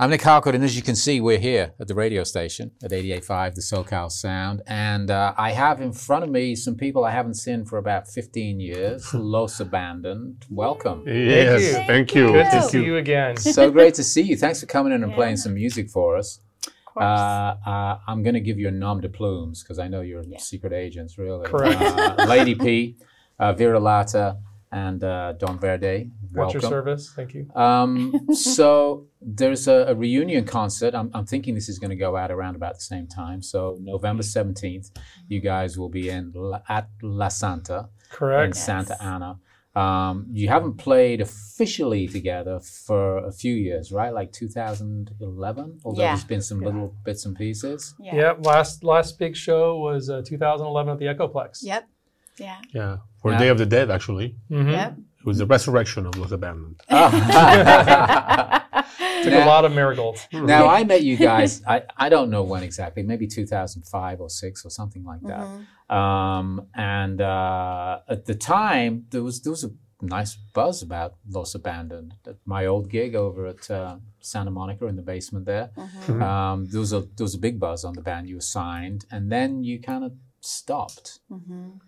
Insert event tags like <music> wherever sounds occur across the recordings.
I'm Nic Harcourt, and as you can see, we're here at the radio station at 88.5, the SoCal Sound. And uh, I have in front of me some people I haven't seen for about 15 years. <laughs> Los Abandoned. Welcome. Yes, you. thank you. Good to Thank see you. you again. so great to see you. <laughs> Thanks for coming in and playing some music for us. Of course. Uh, uh, I'm going to give you a nom de plumes because I know you're Yeah. secret agents, really. Correct. Uh, Lady P, uh, Vera Lata, and uh, Don Verde. At Welcome. your service. Thank you. Um, <laughs> so there's a, a reunion concert. I'm, I'm thinking this is going to go out around about the same time. So November 17th, you guys will be in La, at La Santa Correct. in Correct. Santa Ana. Um, you haven't played officially together for a few years, right? Like 2011, although Yeah. there's been some little bits and pieces. yeah. Yep. Last last big show was uh, 2011 at the Echoplex. Yep. Yeah. Yeah, for Yeah. Day of the Dead, actually. Mhm. Yep. It was the resurrection of Los Abandoned. <laughs> Took Now- a lot of miracles. now <laughs> I met you guys. I, I don't know when exactly, maybe 2005 or six or something like that. Mhm. Um, and uh, at the time, there was there was a nice buzz about Los Abandoned. At my old gig over at uh, Santa Monica in the basement there, Mhm. <laughs> um, there was a there was a big buzz on the band. You were signed, and then you kind of stopped. Mhm.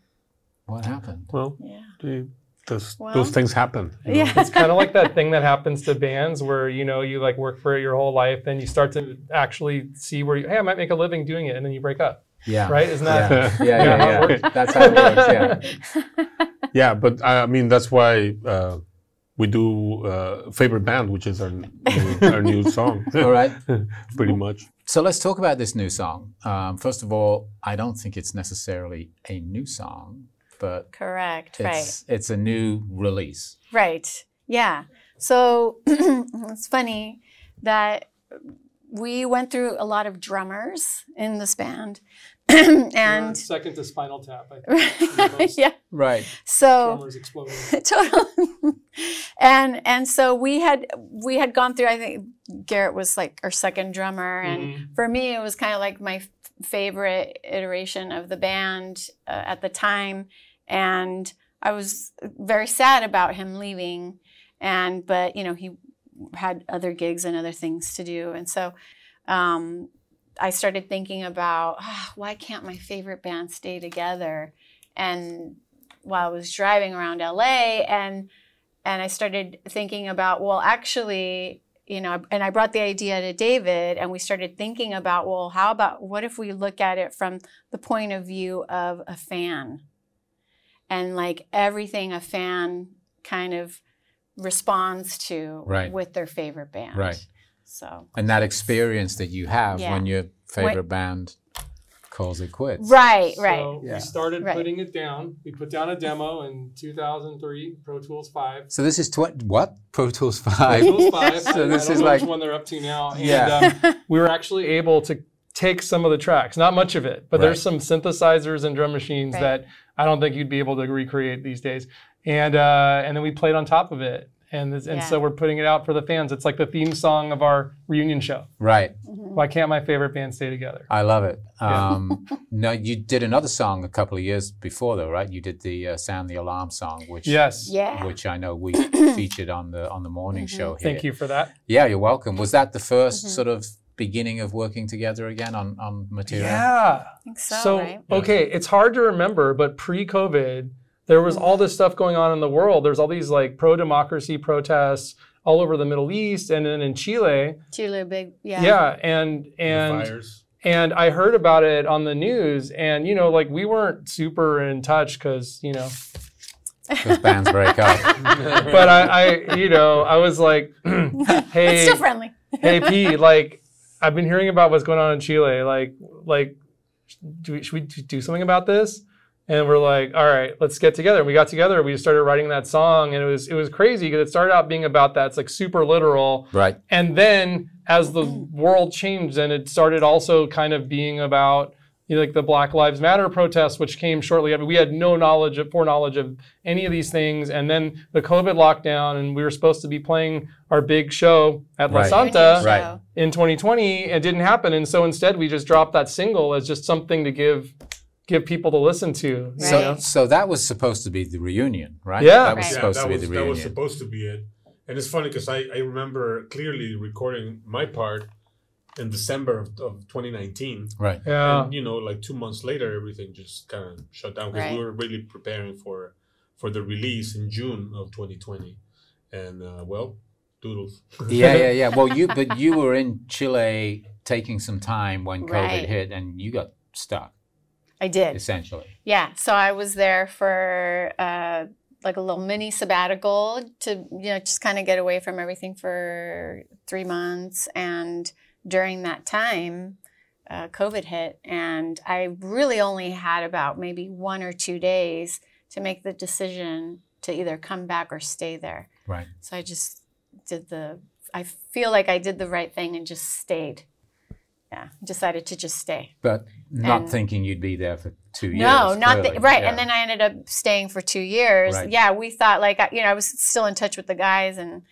What happened? Well, Yeah. the, those, Well- those things happen. you know. Yeah. It's kind of like that thing that happens to bands where you know you like work for it your whole life, then you start to actually see where you hey I might make a living doing it, and then you break up. Yeah. Right? Isn't that? Yeah, <laughs> yeah, Yeah, yeah. yeah. That's how it works. Yeah. <laughs> Yeah, but I I mean that's why uh, we do uh, favorite band, which is our new, our new <laughs> song, All right. pretty much. So let's talk about this new song. Um, first of all, I don't think it's necessarily a new song, but Correct. Right. it's it's a new release. Right. Yeah. So <clears throat> it's funny that we went through a lot of drummers in this band. <clears throat> and second to Spinal Tap, I think. <laughs> yeah. Right. So Drummers exploding. <laughs> totally. and and so we had we had gone through. I think Garrett was like our second drummer, and Mhm. for me, it was kind of like my favorite iteration of the band uh, at the time, and I was very sad about him leaving, and but you know he had other gigs and other things to do, and so. Um, I started thinking about "Ah, why can't my favorite band stay together, and while I was driving around LA and and I started thinking about well actually you know and I brought the idea to David and we started thinking about well how about what if we look at it from the point of view of a fan and like everything a fan kind of responds to Right. with their favorite band Right. so And that experience that you have Yeah. when your favorite band calls it quits. right right So Yeah. we started Right. putting it down. We put down a demo in 2003, Pro Tools 5. So this is tw- what Pro Tools 5. Pro Five. Tools 5. <laughs> So I- this I don't is know like- which one they're up to now. And Yeah. um, <laughs> we were actually able to take some of the tracks, not much of it, but Right. there's some synthesizers and drum machines Right. that I don't think you'd be able to recreate these days. And uh, and then we played on top of it. And, this, and Yeah. so we're putting it out for the fans. It's like the theme song of our reunion show. Right. Why can't my favorite band stay together? I love it. Yeah. Um, <laughs> no, you did another song a couple of years before, though, right? You did the uh, "Sound the Alarm" song, which Yes. yeah which I know we <clears throat> featured on the on the morning Mhm. show here. Thank you for that. Yeah, you're welcome. Was that the 1st Mhm. sort of beginning of working together again on on material? Yeah. I think so, right okay, it's hard to remember, but pre-COVID, there was all this stuff going on in the world. There's all these like pro-democracy protests all over the Middle East, and then in Chile. Chile big yeah Yeah, and and Fires. and I heard about it on the news, and you know, like we weren't super in touch because you know, Because bands break up. <laughs> <laughs> but I, I you know, I was like, <clears throat> it's hey, still friendly hey P, like I've been hearing about what's going on in Chile. Like, like, do we, should we do something about this? And we're like, all right, let's get together. And we got together. We started writing that song, and it was it was crazy because it started out being about that. It's like super literal, right. and then as the world changed, and it started also kind of being about you know, like the Black Lives Matter protests, which came shortly after. We had no knowledge of foreknowledge of any of these things, and then the COVID lockdown, and we were supposed to be playing our big show at La Right. Santa Right. in 2020 it didn't happen and so instead we just dropped that single as just something to give give people to listen to you So, so that was supposed to be the reunion, right? Yeah. That was Right. supposed that to be was, the that was supposed to be it. And it's funny because I, I remember clearly recording my part in December of, of 2019. Right. Yeah. And, you know, like two months later, everything just kind of shut down because Right. we were really preparing for for the release in June of 2020. And, uh, well, doodles. Yeah, yeah, yeah. <laughs> Well, you but you were in Chile taking some time when COVID Right. hit, and you got stuck I did. essentially. Yeah, so I was there for uh, like a little mini sabbatical to you know just kind of get away from everything for three months, and during that time, uh, COVID hit, and I really only had about maybe one or two days to make the decision to either come back or stay there. Right. So I just did the. I feel like I did the right thing and just stayed. Yeah, decided to just stay. But not And- thinking you'd be there for two years. No, not right. Yeah. And then I ended up staying for two years. Right. Yeah, we thought like you know I was still in touch with the guys, and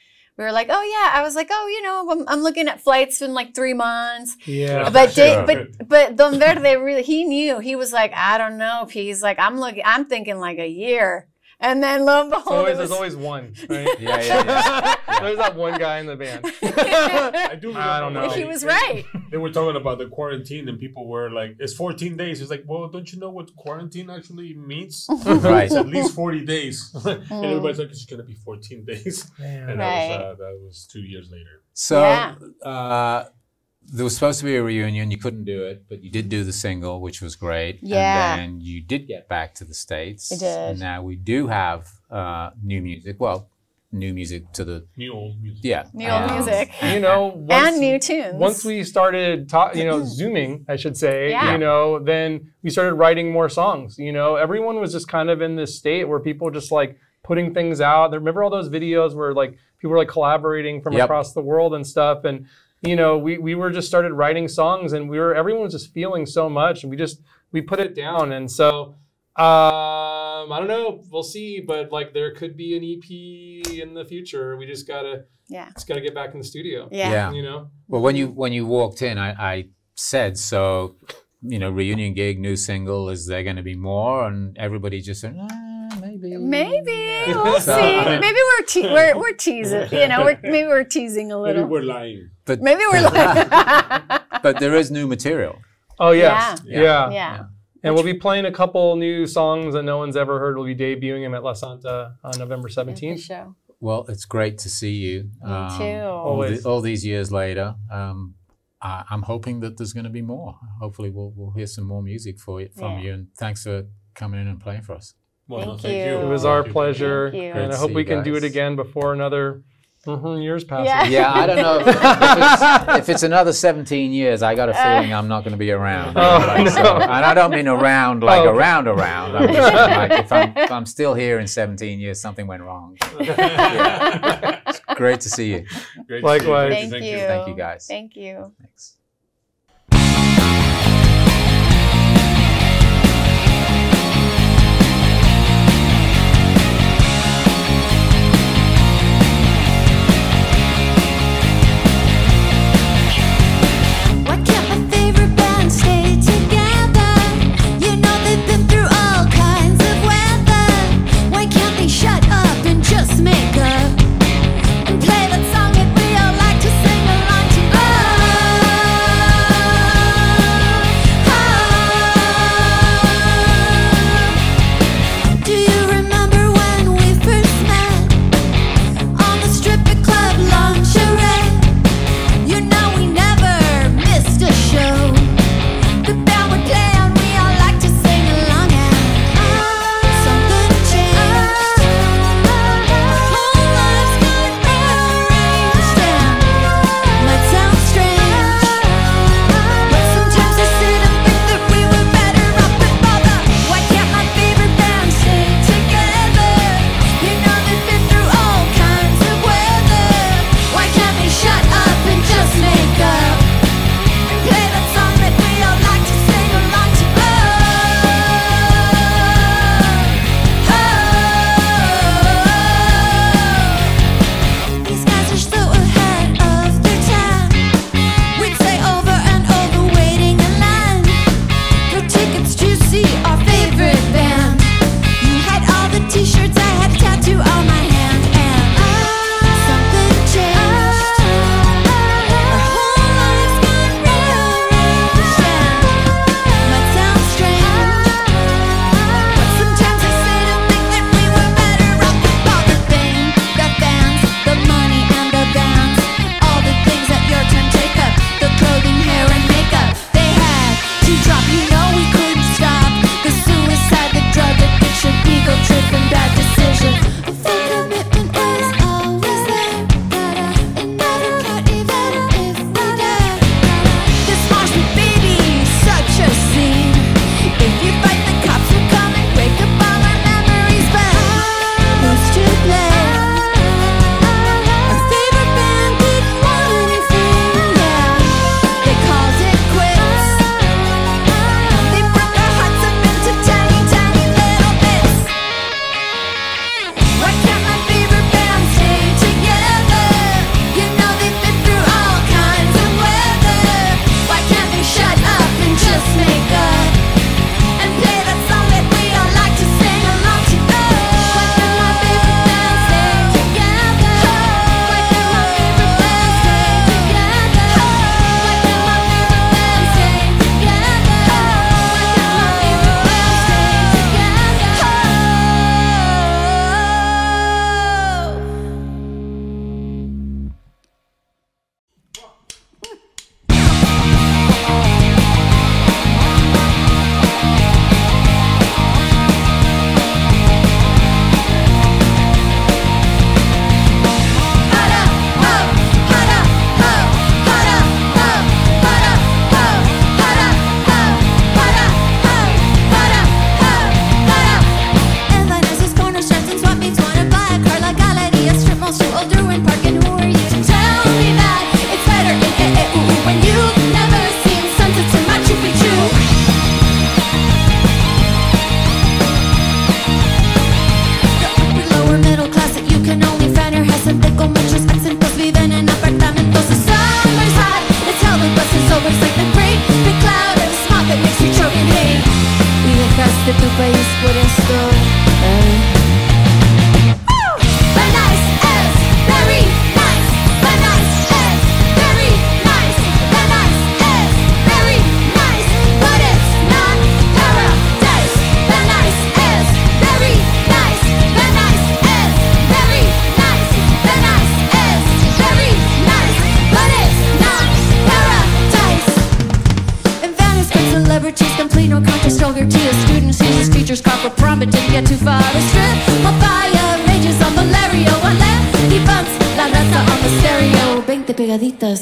we were like, oh yeah. I was like, oh, you know, I'm, I'm looking at flights in like three months. Yeah. But <laughs> Sure. they, but but Don Verde really he knew he was like I don't know. He's like I'm looking. I'm thinking like a year. And then lo and behold, always, was, there's always one, right? <laughs> Yeah, yeah, <laughs> there's that one guy in the band. <laughs> I do remember I don't know. when he was right. They were talking about the quarantine, and people were like, "It's 14 days." It's like, well, don't you know what quarantine actually means? Right. It's at least 40 days, and Mm. everybody's like, "It's gonna be 14 days," and that Right. was uh, that was two years later. So Yeah. uh, there was supposed to be a reunion. You couldn't do it, but you did do the single, which was great. Yeah. And then you did get back to the states. I did. And now we do have uh, new music. Well, new music to the New old music. yeah New old um, music. <laughs> You know, once, and new tunes. once we started, ta- you know, zooming, I should say, Yeah. you know, then we started writing more songs. You know, everyone was just kind of in this state where people just like putting things out. Remember all those videos where like people were like collaborating from Yep. across the world and stuff, and you know, we we were just started writing songs, and we were everyone was just feeling so much, and we just we put it down, and so. Um, I don't know. We'll see, but like there could be an EP in the future. We just gotta yeah, just gotta get back in the studio. yeah, Yeah. You know. Well, when you when you walked in, I, I said so. You know, reunion gig, new single. Is there going to be more? And everybody just said, ah, maybe, Maybe Yeah. we'll <laughs> see. Maybe we're te- we're we're teasing. You know, we're, maybe we're teasing a little. Maybe little. we're lying. But Maybe we're <laughs> lying. <laughs> but there is new material. Oh yes. Yeah. Yeah. yeah. And we'll be playing a couple new songs that no one's ever heard. We'll be debuting them at La Santa on November 17th. show. Well, it's great to see you. Me um, too. All, the- all these years later, um, I, I'm hoping that there's going to be more. Hopefully, we'll we'll hear some more music for you, from Yeah. you. And thanks for coming in and playing for us. Well, no, Thank thank you. you. It was Thank our you, pleasure. Thank you. And I hope we you can do it again before another mhm, years passes. Yeah. Yeah, I don't know. <laughs> If, if, it's, if it's another 17 years, I got a feeling I'm not going to be around. Oh, Like, so- no. and I don't mean around like Oh. around, around. I'm just like, if, I'm, if I'm still here in 17 years, something went wrong. <laughs> Great to see you. Great to see you. Likewise. Thank Thank you. you. Thank you, guys. Thank you. Thanks.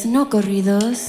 no corridos.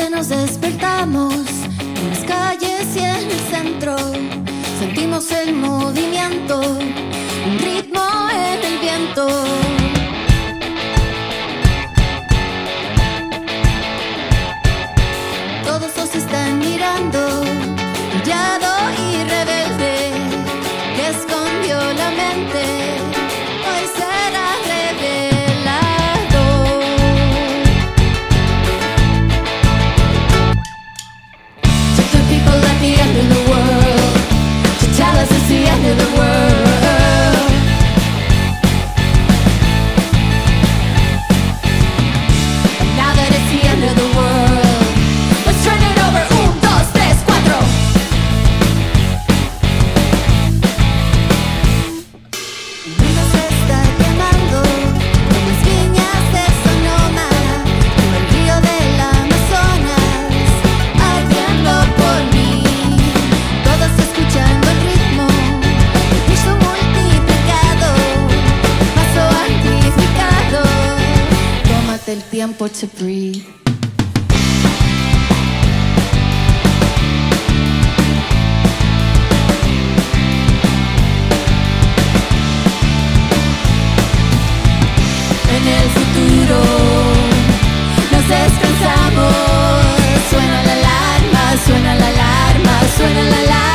que nos despertamos en las calles y en el centro. Sentimos el movimiento, un ritmo en el viento. En el futuro nos descansamos. Suena la alarma, suena la alarma, suena la alarma.